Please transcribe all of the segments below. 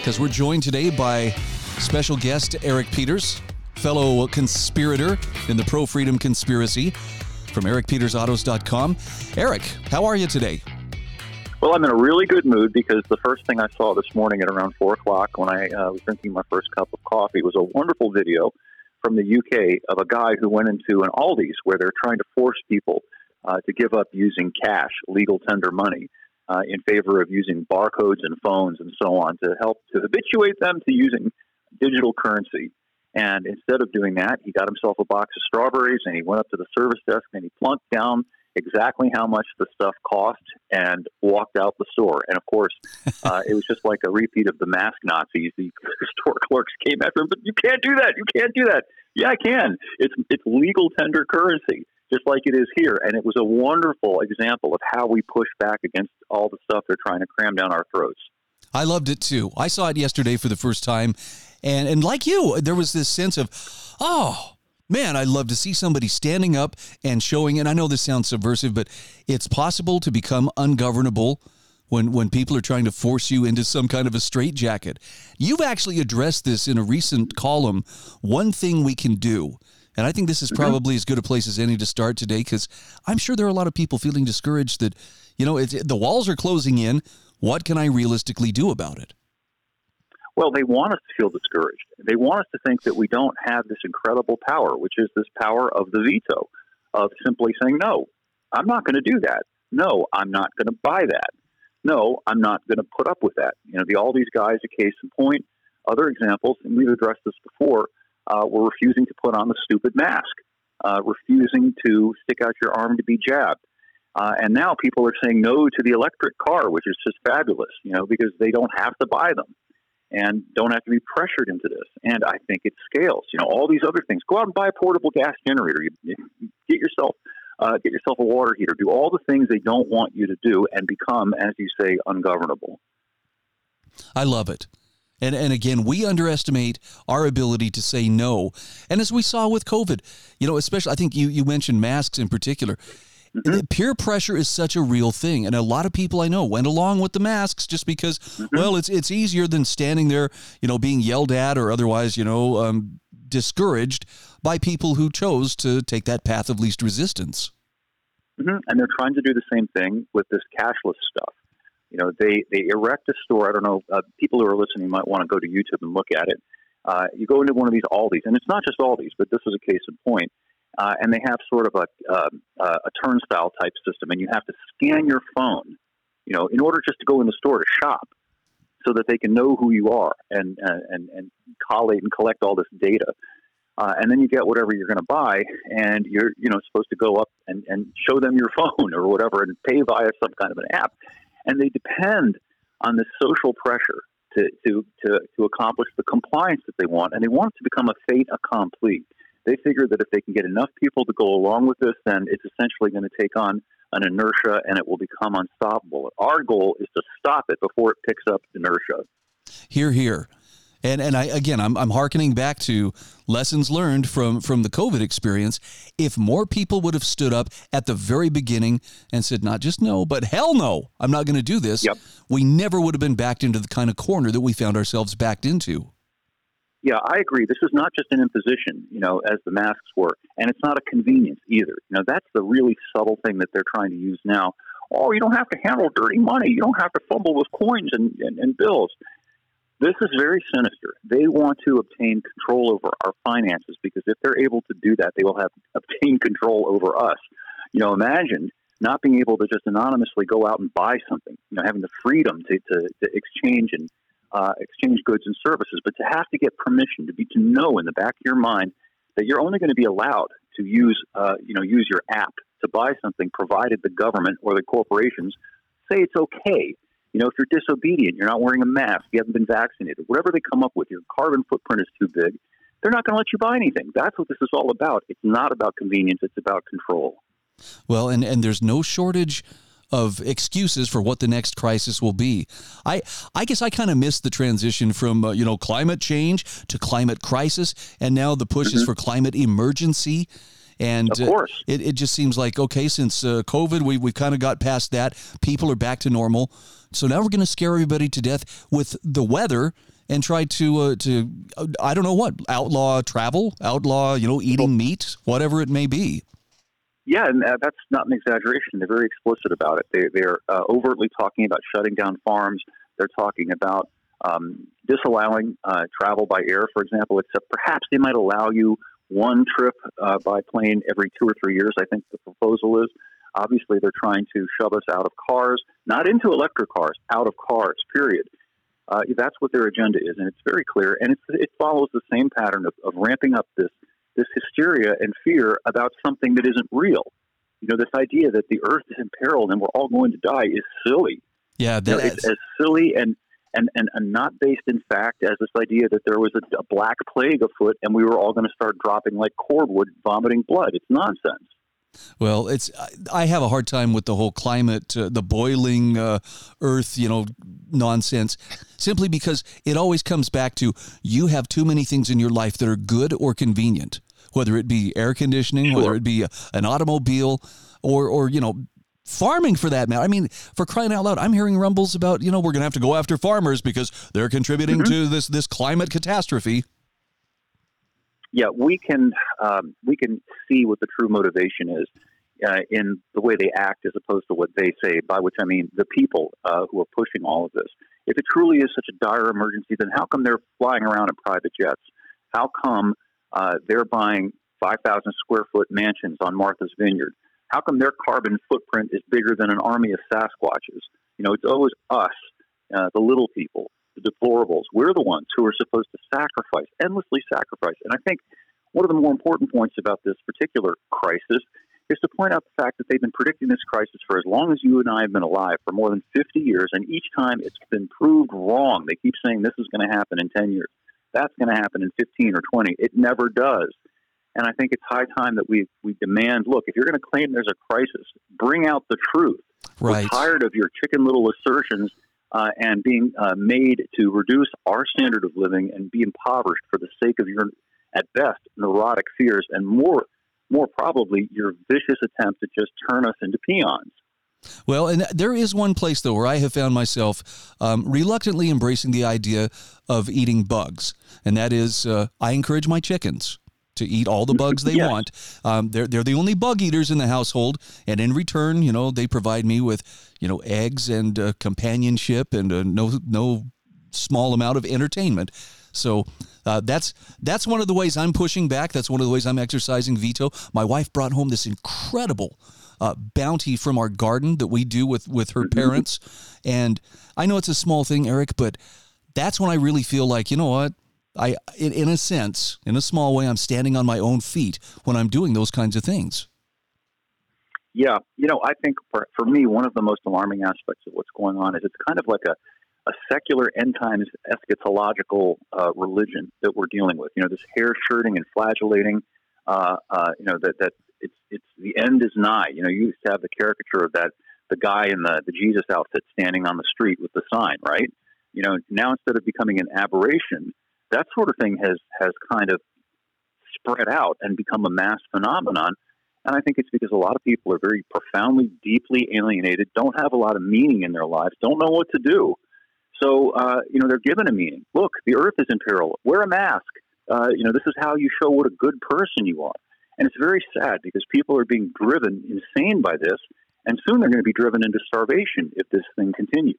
because we're joined today by special guest Eric Peters, fellow conspirator in the pro freedom conspiracy from ericpetersautos.com. Eric, how are you today? Well, I'm in a really good mood because the first thing I saw this morning at around 4 o'clock when I uh, was drinking my first cup of coffee was a wonderful video from the UK of a guy who went into an Aldi's where they're trying to force people uh, to give up using cash, legal tender money, uh, in favor of using barcodes and phones and so on to help to habituate them to using digital currency. And instead of doing that, he got himself a box of strawberries and he went up to the service desk and he plunked down exactly how much the stuff cost and walked out the store. And of course, uh, it was just like a repeat of the mask Nazis. The store clerks came after him, but you can't do that. You can't do that. Yeah, I can. It's it's legal tender currency, just like it is here. And it was a wonderful example of how we push back against all the stuff they're trying to cram down our throats. I loved it too. I saw it yesterday for the first time, and and like you, there was this sense of, oh man, I'd love to see somebody standing up and showing. And I know this sounds subversive, but it's possible to become ungovernable when when people are trying to force you into some kind of a straitjacket. You've actually addressed this in a recent column. One thing we can do. And I think this is mm-hmm. probably as good a place as any to start today because I'm sure there are a lot of people feeling discouraged that, you know, it, the walls are closing in. What can I realistically do about it? Well, they want us to feel discouraged. They want us to think that we don't have this incredible power, which is this power of the veto, of simply saying, no, I'm not going to do that. No, I'm not going to buy that. No, I'm not going to put up with that. You know, the, all these guys, a case in point, other examples, and we've addressed this before, uh, were refusing to put on the stupid mask, uh, refusing to stick out your arm to be jabbed. Uh, and now people are saying no to the electric car, which is just fabulous, you know, because they don't have to buy them and don't have to be pressured into this. And I think it scales. You know, all these other things. Go out and buy a portable gas generator. You, you get yourself uh, get yourself a water heater. Do all the things they don't want you to do, and become, as you say, ungovernable. I love it. And, and again, we underestimate our ability to say no. And as we saw with COVID, you know, especially, I think you, you mentioned masks in particular. Mm-hmm. Peer pressure is such a real thing, and a lot of people I know went along with the masks just because, mm-hmm. well, it's it's easier than standing there, you know, being yelled at or otherwise, you know, um, discouraged by people who chose to take that path of least resistance. Mm-hmm. And they're trying to do the same thing with this cashless stuff. You know, they they erect a store. I don't know. Uh, people who are listening might want to go to YouTube and look at it. Uh, you go into one of these Aldi's, and it's not just Aldi's, but this is a case in point uh, and they have sort of a, uh, a turnstile type system, and you have to scan your phone, you know, in order just to go in the store to shop, so that they can know who you are and and and collate and collect all this data. Uh, and then you get whatever you're going to buy, and you're you know supposed to go up and, and show them your phone or whatever, and pay via some kind of an app. And they depend on this social pressure to to to, to accomplish the compliance that they want, and they want it to become a fait accompli they figure that if they can get enough people to go along with this, then it's essentially going to take on an inertia and it will become unstoppable. Our goal is to stop it before it picks up inertia. Here, here. And and I again I'm I'm harkening back to lessons learned from from the COVID experience. If more people would have stood up at the very beginning and said not just no, but hell no, I'm not going to do this, yep. we never would have been backed into the kind of corner that we found ourselves backed into. Yeah, I agree. This is not just an imposition, you know, as the masks were, and it's not a convenience either. You know, that's the really subtle thing that they're trying to use now. Oh, you don't have to handle dirty money. You don't have to fumble with coins and, and, and bills. This is very sinister. They want to obtain control over our finances because if they're able to do that, they will have obtained control over us. You know, imagine not being able to just anonymously go out and buy something. You know, having the freedom to, to, to exchange and uh, exchange goods and services, but to have to get permission to be to know in the back of your mind that you're only going to be allowed to use uh, you know use your app to buy something provided the government or the corporations say it's okay You know, if you're disobedient, you're not wearing a mask, you haven't been vaccinated, whatever they come up with, your carbon footprint is too big, they're not going to let you buy anything. That's what this is all about. It's not about convenience, it's about control. Well, and, and there's no shortage of excuses for what the next crisis will be. I I guess I kind of missed the transition from uh, you know climate change to climate crisis, and now the push mm-hmm. is for climate emergency. And of course, uh, it, it just seems like okay, since uh, COVID, we we kind of got past that. People are back to normal. So now we're going to scare everybody to death with the weather and try to uh, to uh, I don't know what outlaw travel, outlaw you know eating meat, whatever it may be. Yeah, and uh, that's not an exaggeration. They're very explicit about it. They, they're uh, overtly talking about shutting down farms. They're talking about um, disallowing uh, travel by air, for example, except perhaps they might allow you one trip uh, by plane every two or three years, I think the proposal is. Obviously, they're trying to shove us out of cars, not into electric cars, out of cars, period. Uh, that's what their agenda is, and it's very clear. And it follows the same pattern of, of ramping up this this hysteria and fear about something that isn't real. You know, this idea that the earth is in peril and we're all going to die is silly. Yeah, that you know, it's as silly and, and, and, and not based in fact as this idea that there was a, a black plague afoot and we were all going to start dropping like cordwood, vomiting blood. It's nonsense. Well, it's I have a hard time with the whole climate, uh, the boiling uh, Earth, you know, nonsense. Simply because it always comes back to you have too many things in your life that are good or convenient, whether it be air conditioning, sure. whether it be a, an automobile, or or you know, farming for that matter. I mean, for crying out loud, I'm hearing rumbles about you know we're going to have to go after farmers because they're contributing mm-hmm. to this this climate catastrophe yeah, we can um, we can see what the true motivation is uh, in the way they act as opposed to what they say. By which I mean the people uh, who are pushing all of this. If it truly is such a dire emergency, then how come they're flying around in private jets? How come uh, they're buying 5,000 square foot mansions on Martha's Vineyard? How come their carbon footprint is bigger than an army of Sasquatches? You know, it's always us, uh, the little people the deplorables. We're the ones who are supposed to sacrifice, endlessly sacrifice. And I think one of the more important points about this particular crisis is to point out the fact that they've been predicting this crisis for as long as you and I have been alive, for more than 50 years, and each time it's been proved wrong. They keep saying this is going to happen in 10 years. That's going to happen in 15 or 20. It never does. And I think it's high time that we we demand. Look, if you're going to claim there's a crisis, bring out the truth. Right. We're tired of your chicken little assertions uh, and being uh, made to reduce our standard of living and be impoverished for the sake of your, at best, neurotic fears and more, more probably your vicious attempt to just turn us into peons. Well, and there is one place though where I have found myself um, reluctantly embracing the idea of eating bugs, and that is uh, I encourage my chickens to eat all the bugs they yes. want. Um, they're they're the only bug eaters in the household, and in return, you know, they provide me with you know eggs and uh, companionship and uh, no no small amount of entertainment. So uh, that's that's one of the ways I'm pushing back. That's one of the ways I'm exercising veto. My wife brought home this incredible uh, bounty from our garden that we do with with her mm-hmm. parents, and I know it's a small thing, Eric, but that's when I really feel like you know what I, in, a sense, in a small way, I'm standing on my own feet when I'm doing those kinds of things. Yeah, you know, I think for, for me, one of the most alarming aspects of what's going on is it's kind of like a, a secular end times eschatological uh, religion that we're dealing with. You know, this hair shirting and flagellating. Uh, uh, you know that that it's it's the end is nigh. You know, you used to have the caricature of that the guy in the the Jesus outfit standing on the street with the sign, right? You know, now instead of becoming an aberration, that sort of thing has has kind of spread out and become a mass phenomenon. And I think it's because a lot of people are very profoundly, deeply alienated, don't have a lot of meaning in their lives, don't know what to do. So, uh, you know, they're given a meaning. Look, the earth is in peril. Wear a mask. Uh, you know, this is how you show what a good person you are. And it's very sad because people are being driven insane by this, and soon they're going to be driven into starvation if this thing continues.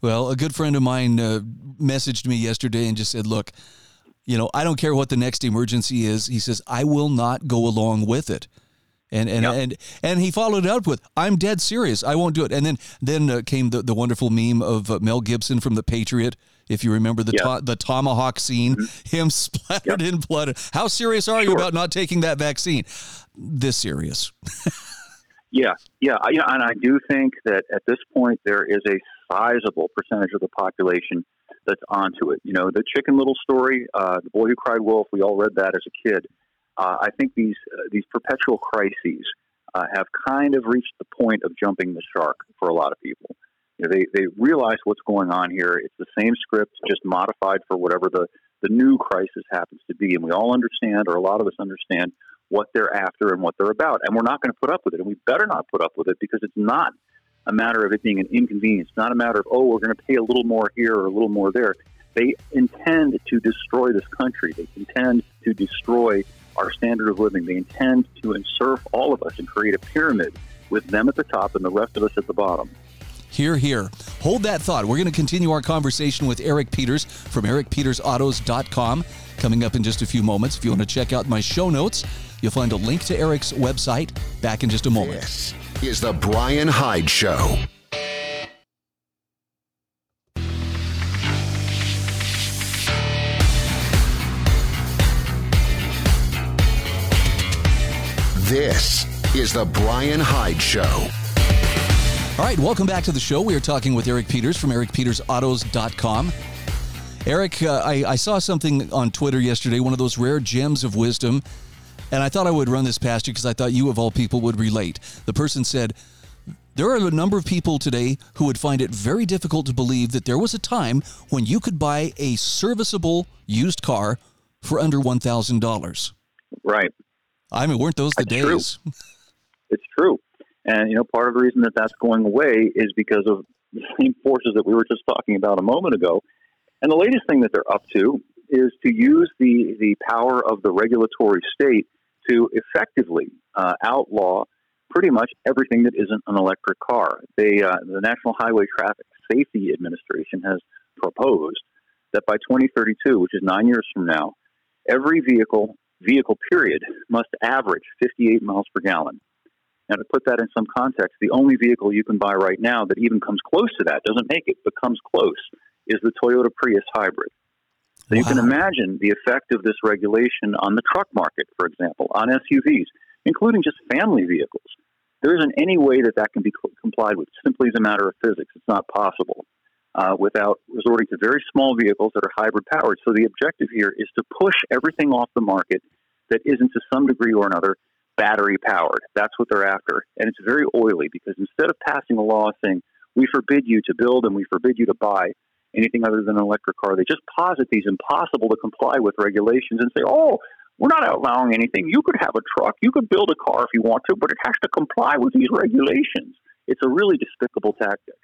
Well, a good friend of mine uh, messaged me yesterday and just said, "Look, you know, I don't care what the next emergency is." He says, "I will not go along with it." And and, yep. and and he followed it up with, "I'm dead serious. I won't do it." And then then uh, came the, the wonderful meme of uh, Mel Gibson from The Patriot. If you remember the yep. to- the tomahawk scene, mm-hmm. him splattered yep. in blood. How serious are sure. you about not taking that vaccine? This serious. Yeah, yeah, I, and I do think that at this point there is a sizable percentage of the population that's onto it. You know, the Chicken Little story, uh, the boy who cried wolf. We all read that as a kid. Uh, I think these uh, these perpetual crises uh, have kind of reached the point of jumping the shark for a lot of people. You know, they they realize what's going on here. It's the same script, just modified for whatever the the new crisis happens to be, and we all understand, or a lot of us understand, what they're after and what they're about, and we're not going to put up with it, and we better not put up with it because it's not a matter of it being an inconvenience. It's not a matter of oh, we're going to pay a little more here or a little more there. They intend to destroy this country. They intend to destroy our standard of living. They intend to enserf all of us and create a pyramid with them at the top and the rest of us at the bottom. Here, here. Hold that thought. We're going to continue our conversation with Eric Peters from ericpetersautos.com coming up in just a few moments. If you want to check out my show notes, you'll find a link to Eric's website back in just a moment. This is the Bryan Hyde Show. This is the Bryan Hyde Show. All right, welcome back to the show. We are talking with Eric Peters from ericpetersautos.com. Eric, uh, I, I saw something on Twitter yesterday, one of those rare gems of wisdom, and I thought I would run this past you because I thought you, of all people, would relate. The person said, There are a number of people today who would find it very difficult to believe that there was a time when you could buy a serviceable used car for under $1,000. Right. I mean, weren't those the That's true. days? It's true. And, you know, part of the reason that that's going away is because of the same forces that we were just talking about a moment ago. And the latest thing that they're up to is to use the, the power of the regulatory state to effectively uh, outlaw pretty much everything that isn't an electric car. They, uh, the National Highway Traffic Safety Administration has proposed that by 2032, which is nine years from now, every vehicle, vehicle period, must average 58 miles per gallon. Now, to put that in some context, the only vehicle you can buy right now that even comes close to that, doesn't make it, but comes close, is the Toyota Prius hybrid. So you can imagine the effect of this regulation on the truck market, for example, on SUVs, including just family vehicles. There isn't any way that that can be complied with simply as a matter of physics. It's not possible uh, without resorting to very small vehicles that are hybrid powered. So the objective here is to push everything off the market that isn't to some degree or another battery powered. That's what they're after. And it's very oily because instead of passing a law saying, we forbid you to build and we forbid you to buy anything other than an electric car, they just posit these impossible to comply with regulations and say, oh, we're not outlawing anything. You could have a truck, you could build a car if you want to, but it has to comply with these regulations. It's a really despicable tactic.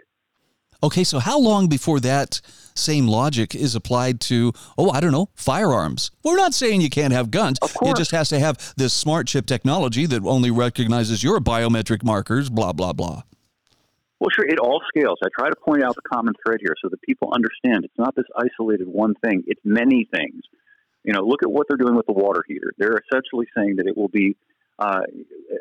Okay, so how long before that same logic is applied to, oh, I don't know, firearms? We're not saying you can't have guns. Of course. It just has to have this smart chip technology that only recognizes your biometric markers, blah, blah, blah. Well, sure, it all scales. I try to point out the common thread here so that people understand it's not this isolated one thing, it's many things. You know, look at what they're doing with the water heater. They're essentially saying that it will be, uh,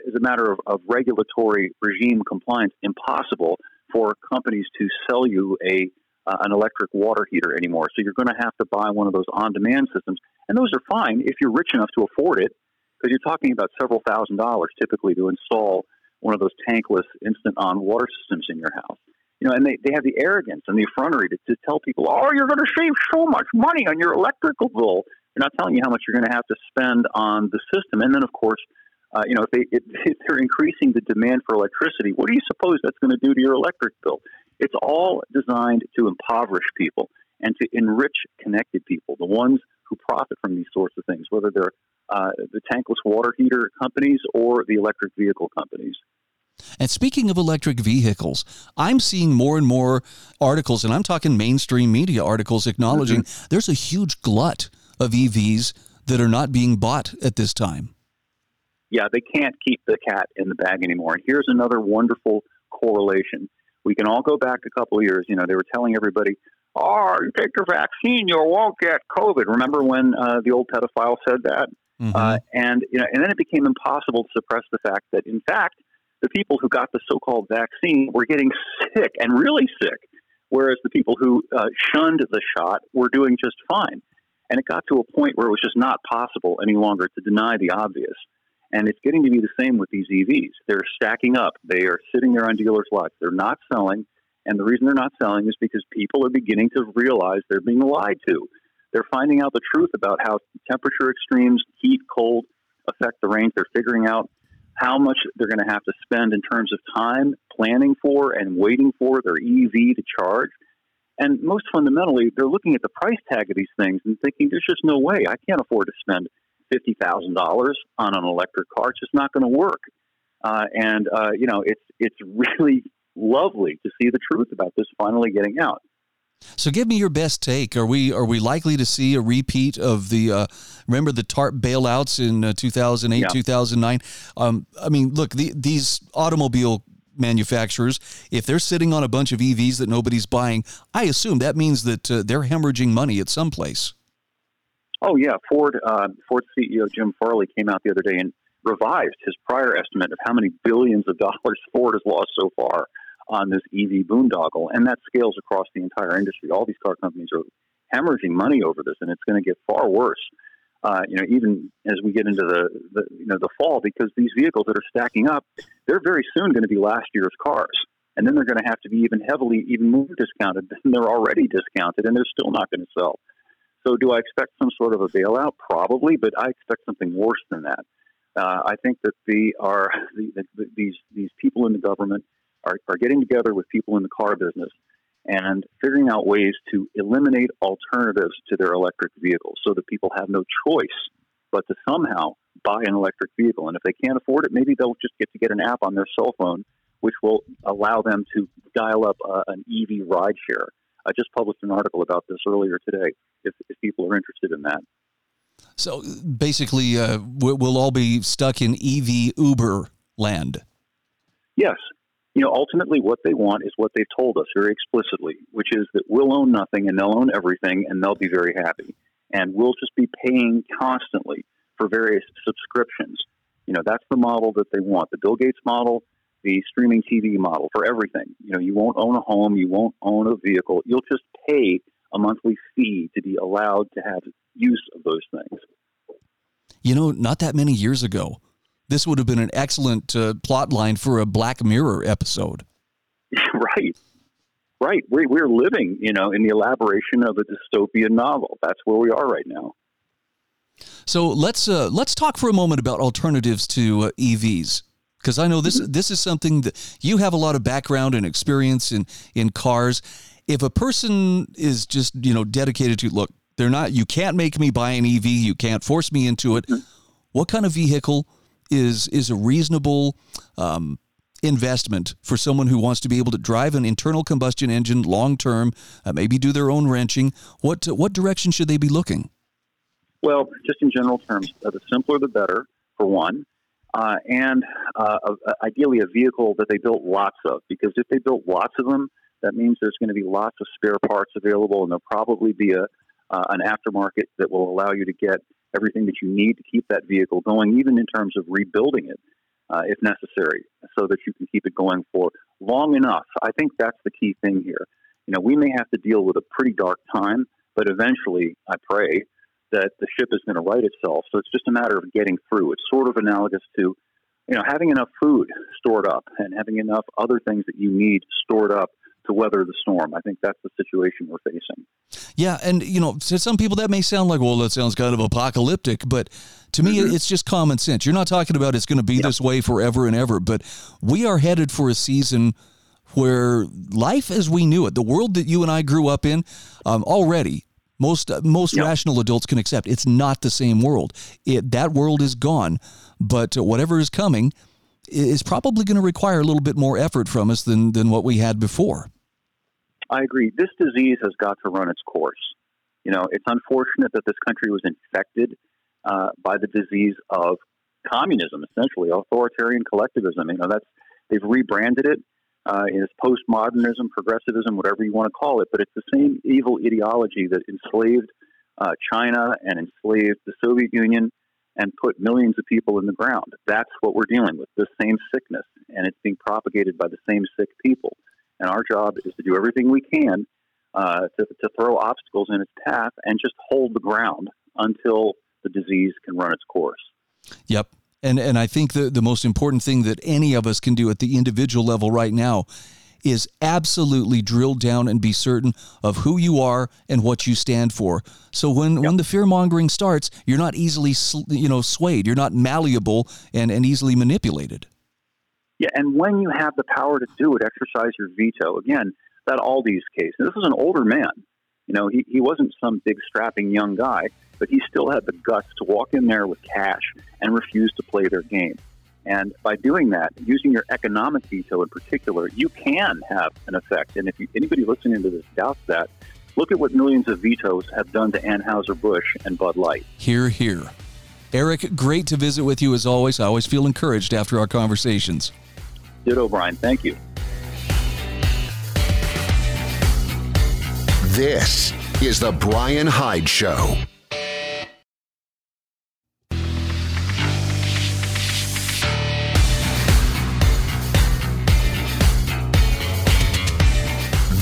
as a matter of, of regulatory regime compliance, impossible for companies to sell you a uh, an electric water heater anymore. So you're going to have to buy one of those on-demand systems, and those are fine if you're rich enough to afford it, because you're talking about several thousand dollars typically to install one of those tankless instant-on water systems in your house. You know, and they, they have the arrogance and the effrontery to, to tell people, oh, you're going to save so much money on your electrical bill. They're not telling you how much you're going to have to spend on the system. And then, of course, uh, you know, if, they, if, if they're increasing the demand for electricity, what do you suppose that's going to do to your electric bill? It's all designed to impoverish people and to enrich connected people, the ones who profit from these sorts of things, whether they're uh, the tankless water heater companies or the electric vehicle companies. And speaking of electric vehicles, I'm seeing more and more articles, and I'm talking mainstream media articles acknowledging there's a huge glut of EVs that are not being bought at this time. yeah, they can't keep the cat in the bag anymore. And here's another wonderful correlation. We can all go back a couple of years. You know, they were telling everybody, "Oh, you take your vaccine, you won't get COVID." Remember when uh, the old pedophile said that? Mhm. Uh, and you know, and then it became impossible to suppress the fact that, in fact, the people who got the so-called vaccine were getting sick and really sick, whereas the people who uh, shunned the shot were doing just fine. And it got to a point where it was just not possible any longer to deny the obvious. And it's getting to be the same with these EVs. They're stacking up. They are sitting there on dealers' lots. They're not selling. And the reason they're not selling is because people are beginning to realize they're being lied to. They're finding out the truth about how temperature extremes, heat, cold affect the range. They're figuring out how much they're going to have to spend in terms of time planning for and waiting for their EV to charge. And most fundamentally, they're looking at the price tag of these things and thinking, there's just no way. I can't afford to spend $50,000 on an electric car. It's just not going to work. Uh, and, uh, you know, it's, it's really lovely to see the truth about this finally getting out. So give me your best take. Are we are we likely to see a repeat of the uh, remember the TARP bailouts in uh, 2008 yeah. 2009? Um, I mean, look, the, these automobile manufacturers, if they're sitting on a bunch of EVs that nobody's buying, I assume that means that uh, they're hemorrhaging money at some place. Oh yeah, Ford uh, Ford CEO Jim Farley came out the other day and revised his prior estimate of how many billions of dollars Ford has lost so far on this EV boondoggle, and that scales across the entire industry. All these car companies are hemorrhaging money over this, and it's going to get far worse. Uh, you know, even as we get into the, the you know the fall, because these vehicles that are stacking up, they're very soon going to be last year's cars, and then they're going to have to be even heavily, even more discounted than they're already discounted, and they're still not going to sell. So, do I expect some sort of a bailout? Probably, but I expect something worse than that. Uh, I think that the are the, the, these these people in the government are, are getting together with people in the car business and figuring out ways to eliminate alternatives to their electric vehicles so that people have no choice but to somehow buy an electric vehicle. And if they can't afford it, maybe they'll just get to get an app on their cell phone which will allow them to dial up uh, an EV rideshare. I just published an article about this earlier today if, if people are interested in that. So basically, uh, we'll all be stuck in EV Uber land. Yes, you know, ultimately what they want is what they've told us very explicitly, which is that we'll own nothing and they'll own everything and they'll be very happy. And we'll just be paying constantly for various subscriptions. You know, that's the model that they want. The Bill Gates model, the streaming TV model for everything. You know, you won't own a home, you won't own a vehicle. You'll just pay a monthly fee to be allowed to have use of those things. You know, not that many years ago, this would have been an excellent uh, plot line for a Black Mirror episode. right. Right. We, we're living, you know, in the elaboration of a dystopian novel. That's where we are right now. So let's uh, let's talk for a moment about alternatives to uh, EVs because I know this mm-hmm. this is something that you have a lot of background and experience in in cars. If a person is just you know dedicated to look, they're not. You can't make me buy an EV. You can't force me into it. Mm-hmm. What kind of vehicle is is a reasonable um, investment for someone who wants to be able to drive an internal combustion engine long term, uh, maybe do their own wrenching. What what direction should they be looking? Well, just in general terms, uh, the simpler the better, for one, uh, and uh, ideally a vehicle that they built lots of. Because if they built lots of them, that means there's going to be lots of spare parts available, and there'll probably be a uh, an aftermarket that will allow you to get everything that you need to keep that vehicle going, even in terms of rebuilding it uh, if necessary, so that you can keep it going for long enough. I think that's the key thing here. You know, we may have to deal with a pretty dark time, but eventually, I pray that the ship is going to right itself. So it's just a matter of getting through. It's sort of analogous to, you know, having enough food stored up and having enough other things that you need stored up to weather the storm. I think that's the situation we're facing. Yeah, and you know, to some people that may sound like, well, that sounds kind of apocalyptic, but to me, mm-hmm. it's just common sense. You're not talking about it's going to be yep. this way forever and ever, but we are headed for a season where life as we knew it, the world that you and I grew up in, um, already most uh, most yep. rational adults can accept it's not the same world. It that world is gone, but uh, whatever is coming is probably going to require a little bit more effort from us than than what we had before. I agree. This disease has got to run its course. You know, it's unfortunate that this country was infected uh, by the disease of communism, essentially authoritarian collectivism. You know, that's they've rebranded it uh, as postmodernism, progressivism, whatever you want to call it. But it's the same evil ideology that enslaved uh, China and enslaved the Soviet Union and put millions of people in the ground. That's what we're dealing with. The same sickness, and it's being propagated by the same sick people. And our job is to do everything we can uh, to, to throw obstacles in its path and just hold the ground until the disease can run its course. Yep. And, and I think the, the most important thing that any of us can do at the individual level right now is absolutely drill down and be certain of who you are and what you stand for. So when yep. when the fear mongering starts, you're not easily you know swayed. You're not malleable and, and easily manipulated. Yeah, and when you have the power to do it, exercise your veto. Again, that Aldi's case. This was an older man. You know, he, he wasn't some big strapping young guy, but he still had the guts to walk in there with cash and refuse to play their game. And by doing that, using your economic veto in particular, you can have an effect. And if you, anybody listening to this doubts that, look at what millions of vetoes have done to Anheuser-Busch and Bud Light. Here, here. Eric, great to visit with you as always. I always feel encouraged after our conversations. Ditto, Bryan. Thank you. This is The Bryan Hyde Show.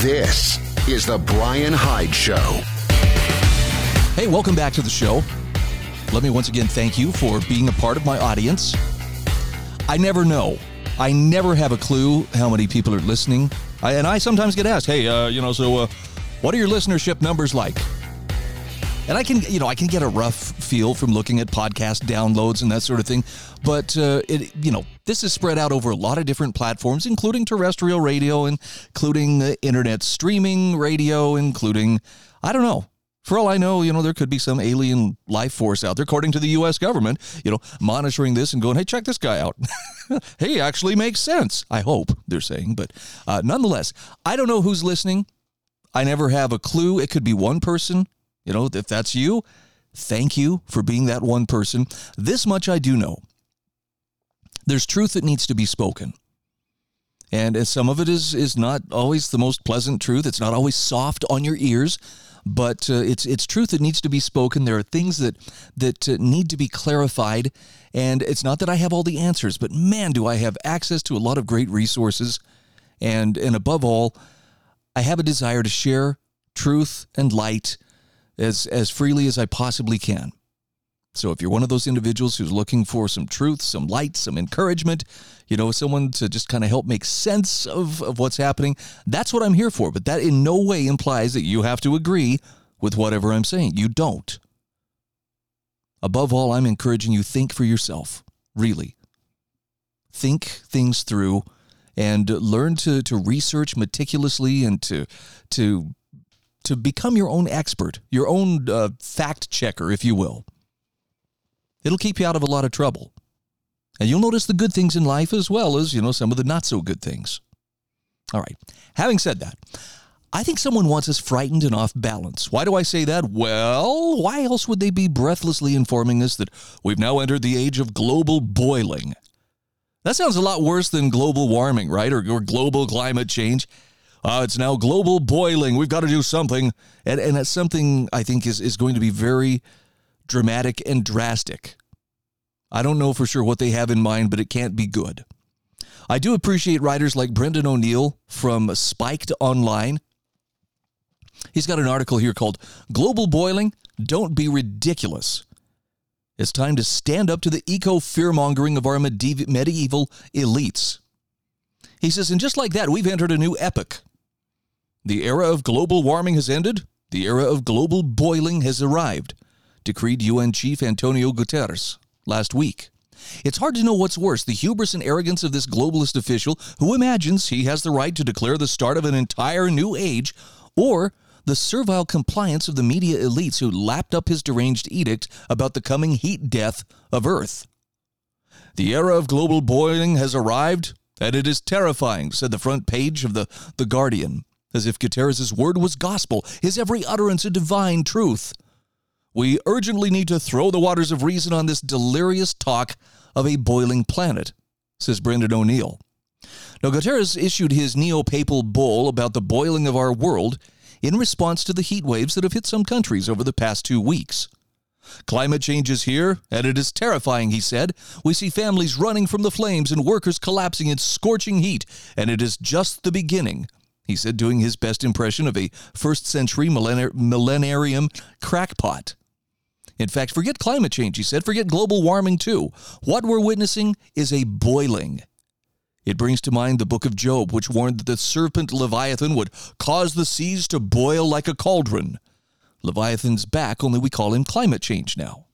This is The Bryan Hyde Show. Hey, welcome back to the show. Let me once again thank you for being a part of my audience. I never know. I never have a clue how many people are listening. I, and I sometimes get asked, hey, uh, you know, so uh, what are your listenership numbers like? And I can, you know, I can get a rough feel from looking at podcast downloads and that sort of thing. But uh, it, you know, this is spread out over a lot of different platforms, including terrestrial radio, including uh, internet streaming radio, including, I don't know. For all I know, you know, there could be some alien life force out there, according to the U.S. government, you know, monitoring this and going, hey, check this guy out. hey, actually makes sense. I hope they're saying. But uh, nonetheless, I don't know who's listening. I never have a clue. It could be one person, you know, if that's you, thank you for being that one person. This much I do know. There's truth that needs to be spoken. And some of it is is not always the most pleasant truth. It's not always soft on your ears, but uh, it's it's truth that needs to be spoken. There are things that that uh, need to be clarified, and it's not that I have all the answers, but man, do I have access to a lot of great resources, and and above all, I have a desire to share truth and light as, as freely as I possibly can. So if you're one of those individuals who's looking for some truth, some light, some encouragement, you know, someone to just kind of help make sense of, of what's happening, that's what I'm here for. But that in no way implies that you have to agree with whatever I'm saying. You don't. Above all, I'm encouraging you think for yourself, really. Think things through and learn to, to research meticulously and to, to to become your own expert, your own uh, fact checker, if you will. It'll keep you out of a lot of trouble. And you'll notice the good things in life as well as, you know, some of the not so good things. All right. Having said that, I think someone wants us frightened and off balance. Why do I say that? Well, why else would they be breathlessly informing us that we've now entered the age of global boiling? That sounds a lot worse than global warming, right? Or, or global climate change. Uh, it's now global boiling. We've got to do something. And, and that's something I think is, is going to be very dramatic and drastic. I don't know for sure what they have in mind, but it can't be good. I do appreciate writers like Brendan O'Neill from Spiked Online. He's got an article here called Global Boiling Don't Be Ridiculous. It's time to stand up to the eco fearmongering of our medieval elites. He says, and just like that, we've entered a new epoch. The era of global warming has ended. The era of global boiling has arrived, decreed UN Chief Antonio Guterres last week. It's hard to know what's worse the hubris and arrogance of this globalist official who imagines he has the right to declare the start of an entire new age, or the servile compliance of the media elites who lapped up his deranged edict about the coming heat death of Earth. The era of global boiling has arrived, and it is terrifying, said the front page of the, the Guardian as if Guterres' word was gospel, his every utterance a divine truth. We urgently need to throw the waters of reason on this delirious talk of a boiling planet, says Brendan O'Neill. Now, Guterres issued his neo papal bull about the boiling of our world in response to the heat waves that have hit some countries over the past two weeks. Climate change is here, and it is terrifying, he said. We see families running from the flames and workers collapsing in scorching heat, and it is just the beginning he said, doing his best impression of a first century millenari- millenarium crackpot. In fact, forget climate change, he said, forget global warming too. What we're witnessing is a boiling. It brings to mind the book of Job, which warned that the serpent Leviathan would cause the seas to boil like a cauldron. Leviathan's back, only we call him climate change now.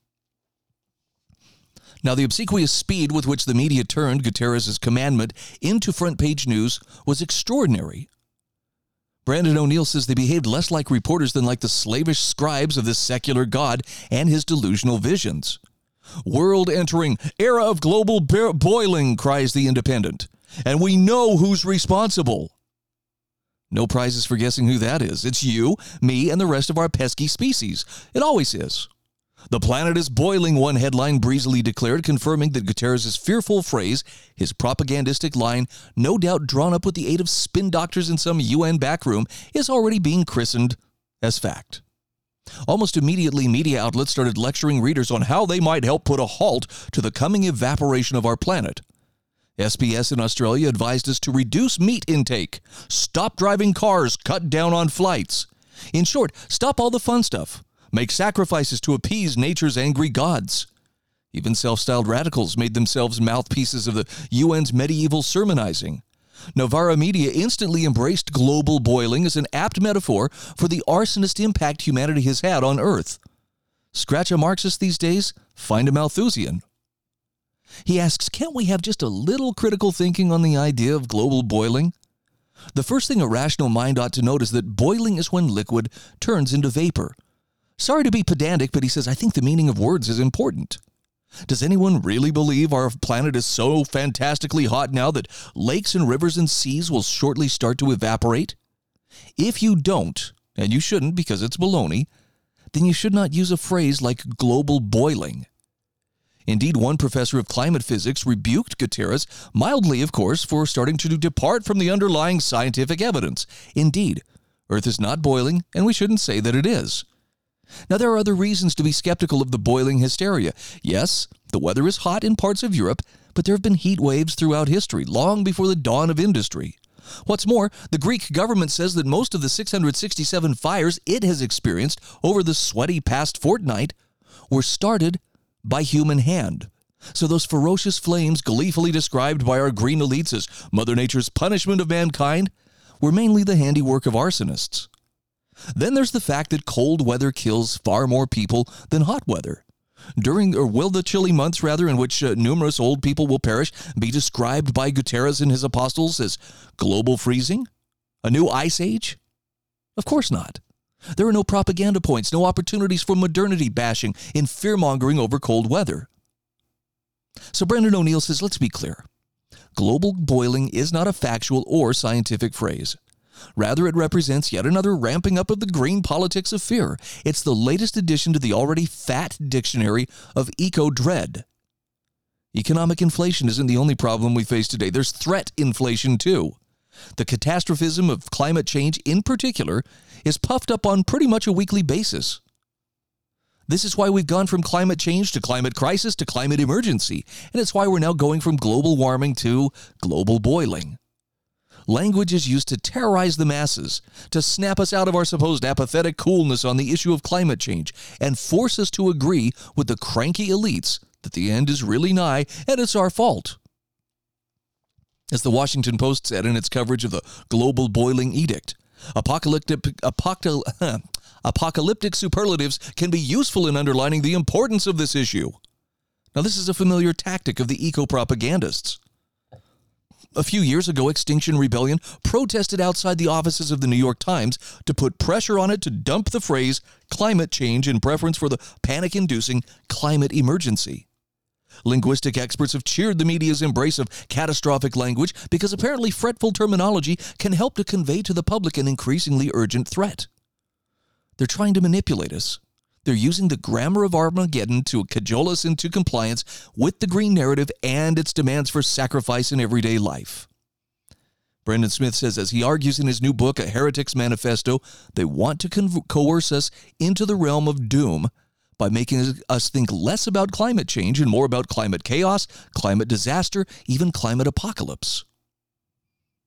Now, the obsequious speed with which the media turned Gutierrez's commandment into front page news was extraordinary. Brendan O'Neill says they behaved less like reporters than like the slavish scribes of this secular God and his delusional visions. World entering, era of global boiling, cries the Independent. And we know who's responsible. No prizes for guessing who that is. It's you, me, and the rest of our pesky species. It always is. The planet is boiling, one headline breezily declared, confirming that Guterres' fearful phrase, his propagandistic line, no doubt drawn up with the aid of spin doctors in some UN backroom, is already being christened as fact. Almost immediately, media outlets started lecturing readers on how they might help put a halt to the coming evaporation of our planet. SBS in Australia advised us to reduce meat intake, stop driving cars, cut down on flights. In short, stop all the fun stuff make sacrifices to appease nature's angry gods. Even self styled radicals made themselves mouthpieces of the UN's medieval sermonizing. Novara Media instantly embraced global boiling as an apt metaphor for the arsonist impact humanity has had on Earth. Scratch a Marxist these days, find a Malthusian. He asks, can't we have just a little critical thinking on the idea of global boiling? The first thing a rational mind ought to note is that boiling is when liquid turns into vapor, Sorry to be pedantic, but he says, I think the meaning of words is important. Does anyone really believe our planet is so fantastically hot now that lakes and rivers and seas will shortly start to evaporate? If you don't, and you shouldn't because it's baloney, then you should not use a phrase like global boiling. Indeed, one professor of climate physics rebuked Gutierrez, mildly, of course, for starting to depart from the underlying scientific evidence. Indeed, Earth is not boiling, and we shouldn't say that it is. Now, there are other reasons to be skeptical of the boiling hysteria. Yes, the weather is hot in parts of Europe, but there have been heat waves throughout history, long before the dawn of industry. What's more, the Greek government says that most of the 667 fires it has experienced over the sweaty past fortnight were started by human hand. So those ferocious flames, gleefully described by our green elites as Mother Nature's punishment of mankind, were mainly the handiwork of arsonists. Then there's the fact that cold weather kills far more people than hot weather. During, or will the chilly months, rather, in which uh, numerous old people will perish, be described by Gutierrez and his apostles as global freezing? A new ice age? Of course not. There are no propaganda points, no opportunities for modernity bashing in fear mongering over cold weather. So Brendan O'Neill says, let's be clear. Global boiling is not a factual or scientific phrase. Rather, it represents yet another ramping up of the green politics of fear. It's the latest addition to the already fat dictionary of eco dread. Economic inflation isn't the only problem we face today, there's threat inflation too. The catastrophism of climate change, in particular, is puffed up on pretty much a weekly basis. This is why we've gone from climate change to climate crisis to climate emergency, and it's why we're now going from global warming to global boiling. Language is used to terrorize the masses, to snap us out of our supposed apathetic coolness on the issue of climate change, and force us to agree with the cranky elites that the end is really nigh and it's our fault. As the Washington Post said in its coverage of the global boiling edict, apocalyptic, apocalyptic superlatives can be useful in underlining the importance of this issue. Now, this is a familiar tactic of the eco propagandists. A few years ago, Extinction Rebellion protested outside the offices of the New York Times to put pressure on it to dump the phrase climate change in preference for the panic inducing climate emergency. Linguistic experts have cheered the media's embrace of catastrophic language because apparently fretful terminology can help to convey to the public an increasingly urgent threat. They're trying to manipulate us. They're using the grammar of Armageddon to cajole us into compliance with the green narrative and its demands for sacrifice in everyday life. Brendan Smith says, as he argues in his new book, A Heretic's Manifesto, they want to co- coerce us into the realm of doom by making us think less about climate change and more about climate chaos, climate disaster, even climate apocalypse.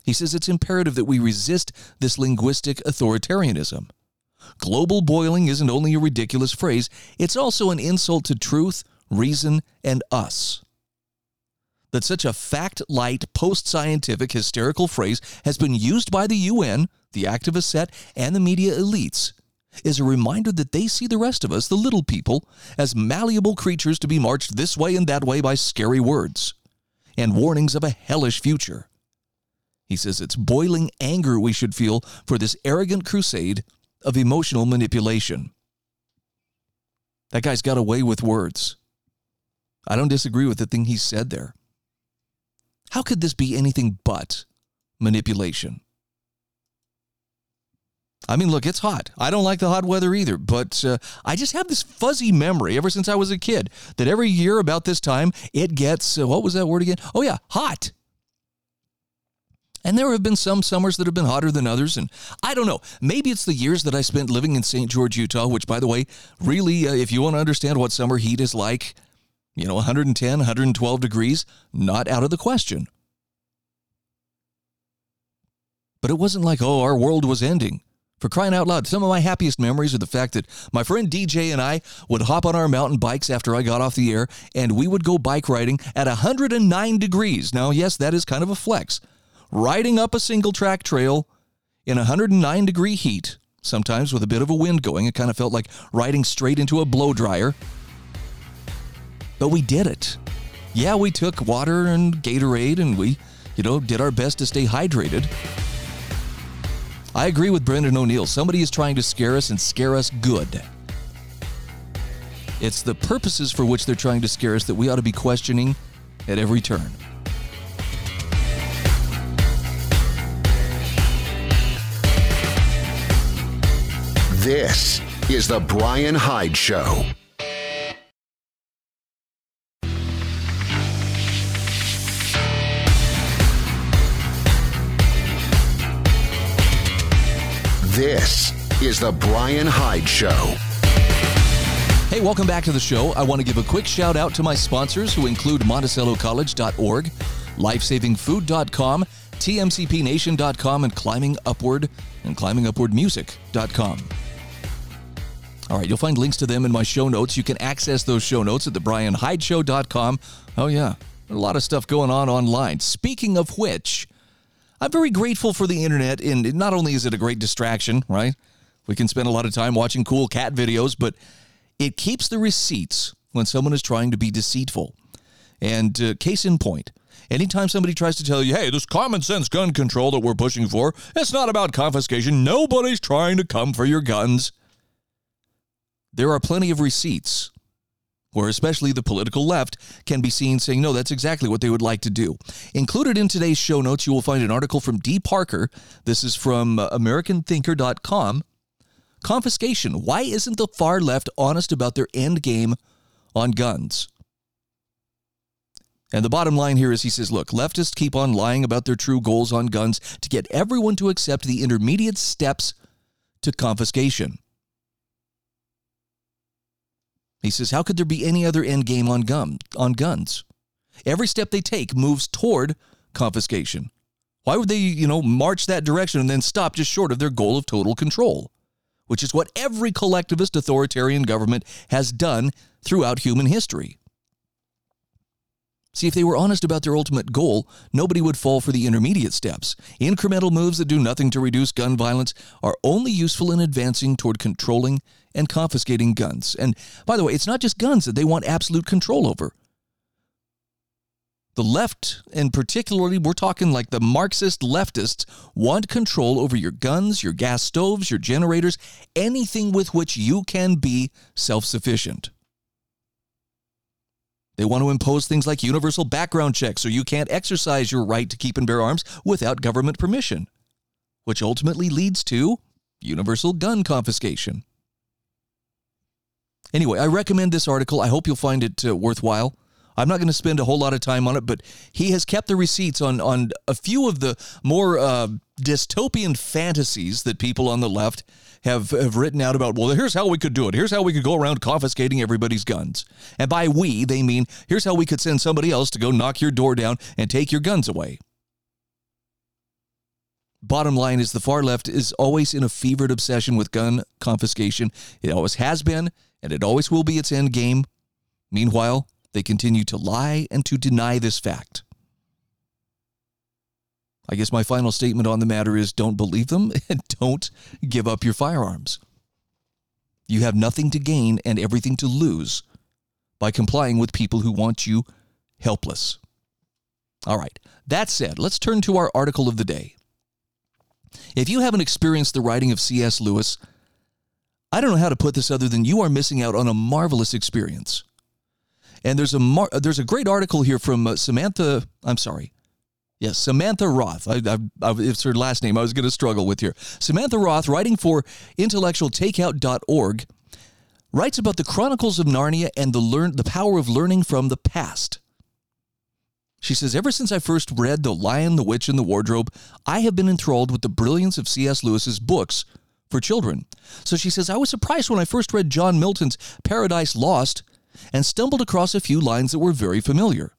He says it's imperative that we resist this linguistic authoritarianism. Global boiling isn't only a ridiculous phrase, it's also an insult to truth, reason, and us. That such a fact light, post scientific, hysterical phrase has been used by the UN, the activist set, and the media elites is a reminder that they see the rest of us, the little people, as malleable creatures to be marched this way and that way by scary words and warnings of a hellish future. He says it's boiling anger we should feel for this arrogant crusade of emotional manipulation. That guy's got away with words. I don't disagree with the thing he said there. How could this be anything but manipulation? I mean, look, it's hot. I don't like the hot weather either, but uh, I just have this fuzzy memory ever since I was a kid that every year about this time it gets, uh, what was that word again? Oh, yeah, hot. And there have been some summers that have been hotter than others. And I don't know. Maybe it's the years that I spent living in St. George, Utah, which, by the way, really, uh, if you want to understand what summer heat is like, you know, 110, 112 degrees, not out of the question. But it wasn't like, oh, our world was ending. For crying out loud, some of my happiest memories are the fact that my friend DJ and I would hop on our mountain bikes after I got off the air and we would go bike riding at 109 degrees. Now, yes, that is kind of a flex. Riding up a single track trail in 109 degree heat, sometimes with a bit of a wind going, it kind of felt like riding straight into a blow dryer. But we did it. Yeah, we took water and Gatorade and we, you know, did our best to stay hydrated. I agree with Brendan O'Neill. Somebody is trying to scare us and scare us good. It's the purposes for which they're trying to scare us that we ought to be questioning at every turn. This is The Bryan Hyde Show. This is The Bryan Hyde Show. Hey, welcome back to the show. I want to give a quick shout out to my sponsors who include MonticelloCollege.org, LifesavingFood.com, TMCPNation.com, and Climbing Upward and ClimbingUpwardMusic.com. All right, you'll find links to them in my show notes. You can access those show notes at thebryanhydeshow.com. Oh, yeah, a lot of stuff going on online. Speaking of which, I'm very grateful for the internet, and not only is it a great distraction, right? We can spend a lot of time watching cool cat videos, but it keeps the receipts when someone is trying to be deceitful. And uh, case in point, anytime somebody tries to tell you, hey, this common sense gun control that we're pushing for, it's not about confiscation. Nobody's trying to come for your guns. There are plenty of receipts where especially the political left can be seen saying, no, that's exactly what they would like to do. Included in today's show notes, you will find an article from D. Parker. This is from uh, AmericanThinker.com. Confiscation. Why isn't the far left honest about their end game on guns? And the bottom line here is he says, look, leftists keep on lying about their true goals on guns to get everyone to accept the intermediate steps to confiscation. He says, How could there be any other end game on, gun, on guns? Every step they take moves toward confiscation. Why would they, you know, march that direction and then stop just short of their goal of total control? Which is what every collectivist authoritarian government has done throughout human history. See, if they were honest about their ultimate goal, nobody would fall for the intermediate steps. Incremental moves that do nothing to reduce gun violence are only useful in advancing toward controlling and confiscating guns. And by the way, it's not just guns that they want absolute control over. The left, and particularly, we're talking like the Marxist leftists, want control over your guns, your gas stoves, your generators, anything with which you can be self sufficient. They want to impose things like universal background checks so you can't exercise your right to keep and bear arms without government permission, which ultimately leads to universal gun confiscation. Anyway, I recommend this article. I hope you'll find it uh, worthwhile. I'm not going to spend a whole lot of time on it, but he has kept the receipts on on a few of the more uh, dystopian fantasies that people on the left have, have written out about. Well, here's how we could do it. Here's how we could go around confiscating everybody's guns. And by we, they mean here's how we could send somebody else to go knock your door down and take your guns away. Bottom line is the far left is always in a fevered obsession with gun confiscation. It always has been, and it always will be its end game. Meanwhile, they continue to lie and to deny this fact. I guess my final statement on the matter is don't believe them and don't give up your firearms. You have nothing to gain and everything to lose by complying with people who want you helpless. All right, that said, let's turn to our article of the day. If you haven't experienced the writing of C.S. Lewis, I don't know how to put this other than you are missing out on a marvelous experience. And there's a mar- there's a great article here from uh, Samantha. I'm sorry, yes, Samantha Roth. I, I, I, it's her last name. I was going to struggle with here. Samantha Roth, writing for IntellectualTakeout.org, writes about the Chronicles of Narnia and the learn the power of learning from the past. She says, Ever since I first read The Lion, the Witch, and the Wardrobe, I have been enthralled with the brilliance of C.S. Lewis's books for children. So she says, I was surprised when I first read John Milton's Paradise Lost and stumbled across a few lines that were very familiar.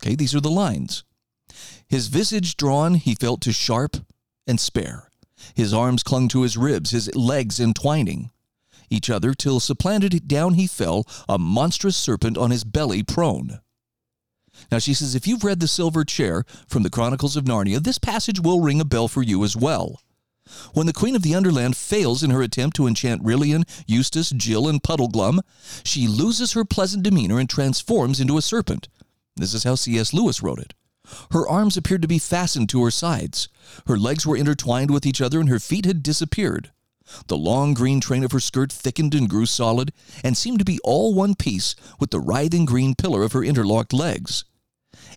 Okay, these are the lines. His visage drawn, he felt to sharp and spare. His arms clung to his ribs, his legs entwining each other, till supplanted down he fell, a monstrous serpent on his belly prone. Now, she says, if you've read The Silver Chair from the Chronicles of Narnia, this passage will ring a bell for you as well. When the Queen of the Underland fails in her attempt to enchant Rilian, Eustace, Jill, and Puddleglum, she loses her pleasant demeanor and transforms into a serpent. This is how C.S. Lewis wrote it. Her arms appeared to be fastened to her sides. Her legs were intertwined with each other, and her feet had disappeared. The long green train of her skirt thickened and grew solid, and seemed to be all one piece with the writhing green pillar of her interlocked legs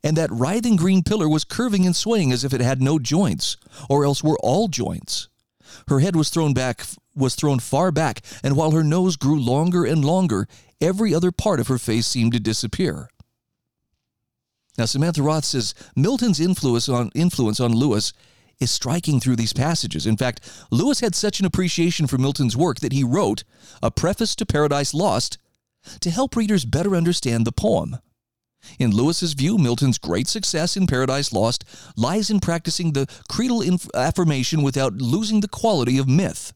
and that writhing green pillar was curving and swaying as if it had no joints, or else were all joints. Her head was thrown back was thrown far back, and while her nose grew longer and longer, every other part of her face seemed to disappear. Now Samantha Roth says Milton's influence on influence on Lewis is striking through these passages. In fact, Lewis had such an appreciation for Milton's work that he wrote a preface to Paradise Lost to help readers better understand the poem. In Lewis's view, Milton's great success in Paradise Lost lies in practicing the creedal inf- affirmation without losing the quality of myth.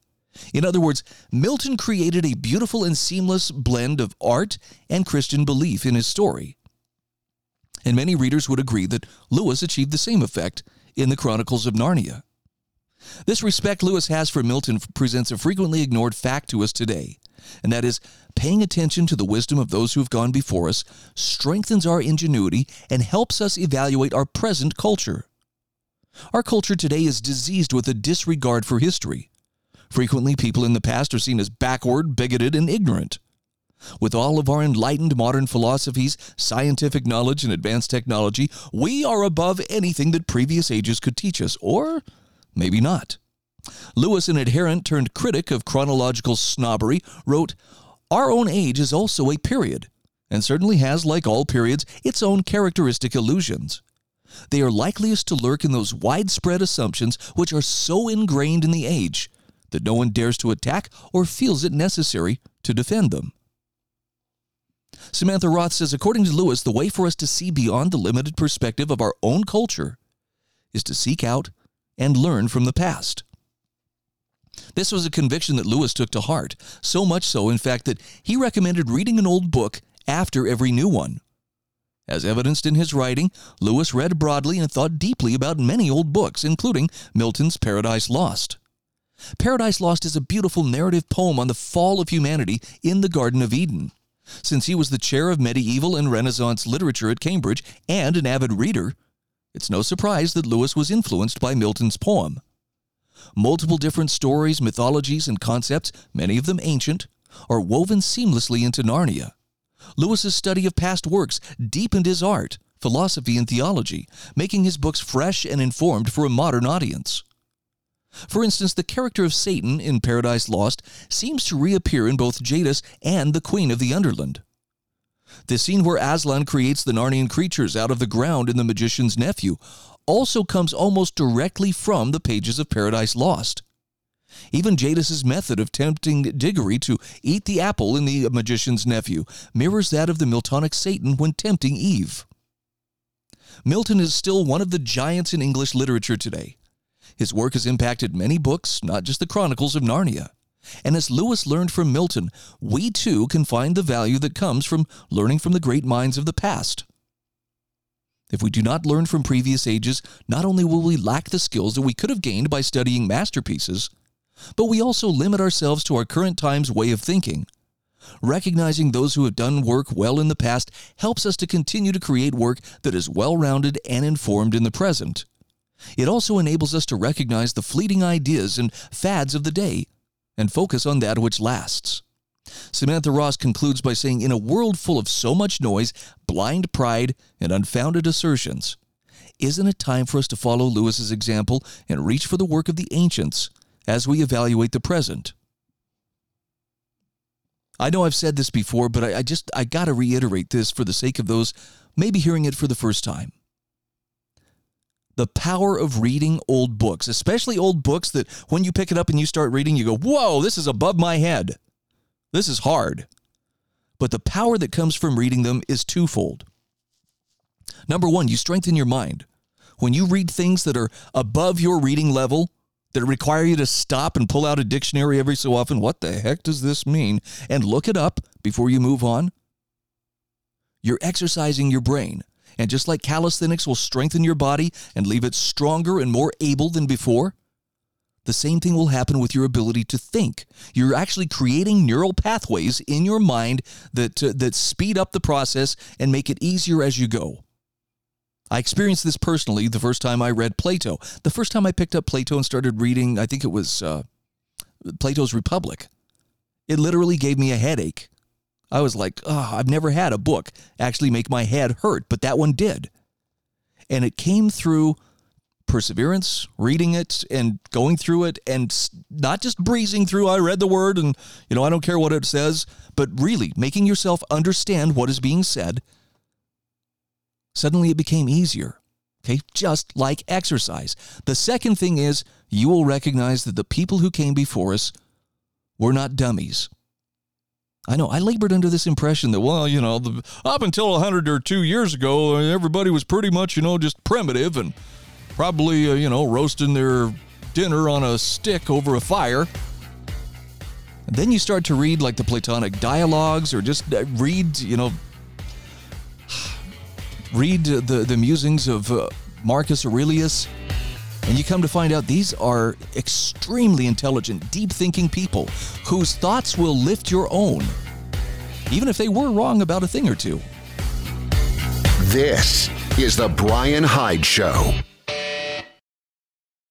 In other words, Milton created a beautiful and seamless blend of art and Christian belief in his story. And many readers would agree that Lewis achieved the same effect in the Chronicles of Narnia. This respect Lewis has for Milton presents a frequently ignored fact to us today and that is paying attention to the wisdom of those who have gone before us strengthens our ingenuity and helps us evaluate our present culture. Our culture today is diseased with a disregard for history. Frequently, people in the past are seen as backward, bigoted, and ignorant. With all of our enlightened modern philosophies, scientific knowledge, and advanced technology, we are above anything that previous ages could teach us, or maybe not. Lewis, an adherent turned critic of chronological snobbery, wrote, Our own age is also a period, and certainly has, like all periods, its own characteristic illusions. They are likeliest to lurk in those widespread assumptions which are so ingrained in the age that no one dares to attack or feels it necessary to defend them. Samantha Roth says, according to Lewis, the way for us to see beyond the limited perspective of our own culture is to seek out and learn from the past. This was a conviction that Lewis took to heart, so much so, in fact, that he recommended reading an old book after every new one. As evidenced in his writing, Lewis read broadly and thought deeply about many old books, including Milton's Paradise Lost. Paradise Lost is a beautiful narrative poem on the fall of humanity in the Garden of Eden. Since he was the chair of medieval and Renaissance literature at Cambridge and an avid reader, it's no surprise that Lewis was influenced by Milton's poem. Multiple different stories, mythologies, and concepts, many of them ancient, are woven seamlessly into Narnia. Lewis's study of past works deepened his art, philosophy, and theology, making his books fresh and informed for a modern audience. For instance, the character of Satan in Paradise Lost seems to reappear in both Jadis and the Queen of the Underland. The scene where Aslan creates the Narnian creatures out of the ground in The Magician's Nephew also comes almost directly from the pages of Paradise Lost. Even Jadis's method of tempting Diggory to eat the apple in The Magician's Nephew mirrors that of the Miltonic Satan when tempting Eve. Milton is still one of the giants in English literature today. His work has impacted many books, not just the Chronicles of Narnia. And as Lewis learned from Milton, we too can find the value that comes from learning from the great minds of the past. If we do not learn from previous ages, not only will we lack the skills that we could have gained by studying masterpieces, but we also limit ourselves to our current time's way of thinking. Recognizing those who have done work well in the past helps us to continue to create work that is well rounded and informed in the present. It also enables us to recognize the fleeting ideas and fads of the day and focus on that which lasts. Samantha Roth concludes by saying In a world full of so much noise, blind pride, and unfounded assertions, isn't it time for us to follow Lewis's example and reach for the work of the ancients as we evaluate the present? I know I've said this before, but I, I just I gotta reiterate this for the sake of those maybe hearing it for the first time. The power of reading old books, especially old books that when you pick it up and you start reading, you go, Whoa, this is above my head. This is hard. But the power that comes from reading them is twofold. Number one, you strengthen your mind. When you read things that are above your reading level, that require you to stop and pull out a dictionary every so often, what the heck does this mean? And look it up before you move on. You're exercising your brain. And just like calisthenics will strengthen your body and leave it stronger and more able than before, the same thing will happen with your ability to think. You're actually creating neural pathways in your mind that, uh, that speed up the process and make it easier as you go. I experienced this personally the first time I read Plato. The first time I picked up Plato and started reading, I think it was uh, Plato's Republic. It literally gave me a headache. I was like, oh, I've never had a book actually make my head hurt, but that one did. And it came through perseverance, reading it and going through it and not just breezing through I read the word and you know I don't care what it says, but really making yourself understand what is being said. Suddenly it became easier. Okay, just like exercise. The second thing is you will recognize that the people who came before us were not dummies. I know I labored under this impression that, well, you know, the, up until 100 or two years ago, everybody was pretty much, you know, just primitive and probably, uh, you know, roasting their dinner on a stick over a fire. And then you start to read like the Platonic dialogues or just uh, read, you know, read the, the musings of uh, Marcus Aurelius. And you come to find out these are extremely intelligent, deep thinking people whose thoughts will lift your own, even if they were wrong about a thing or two. This is The Bryan Hyde Show.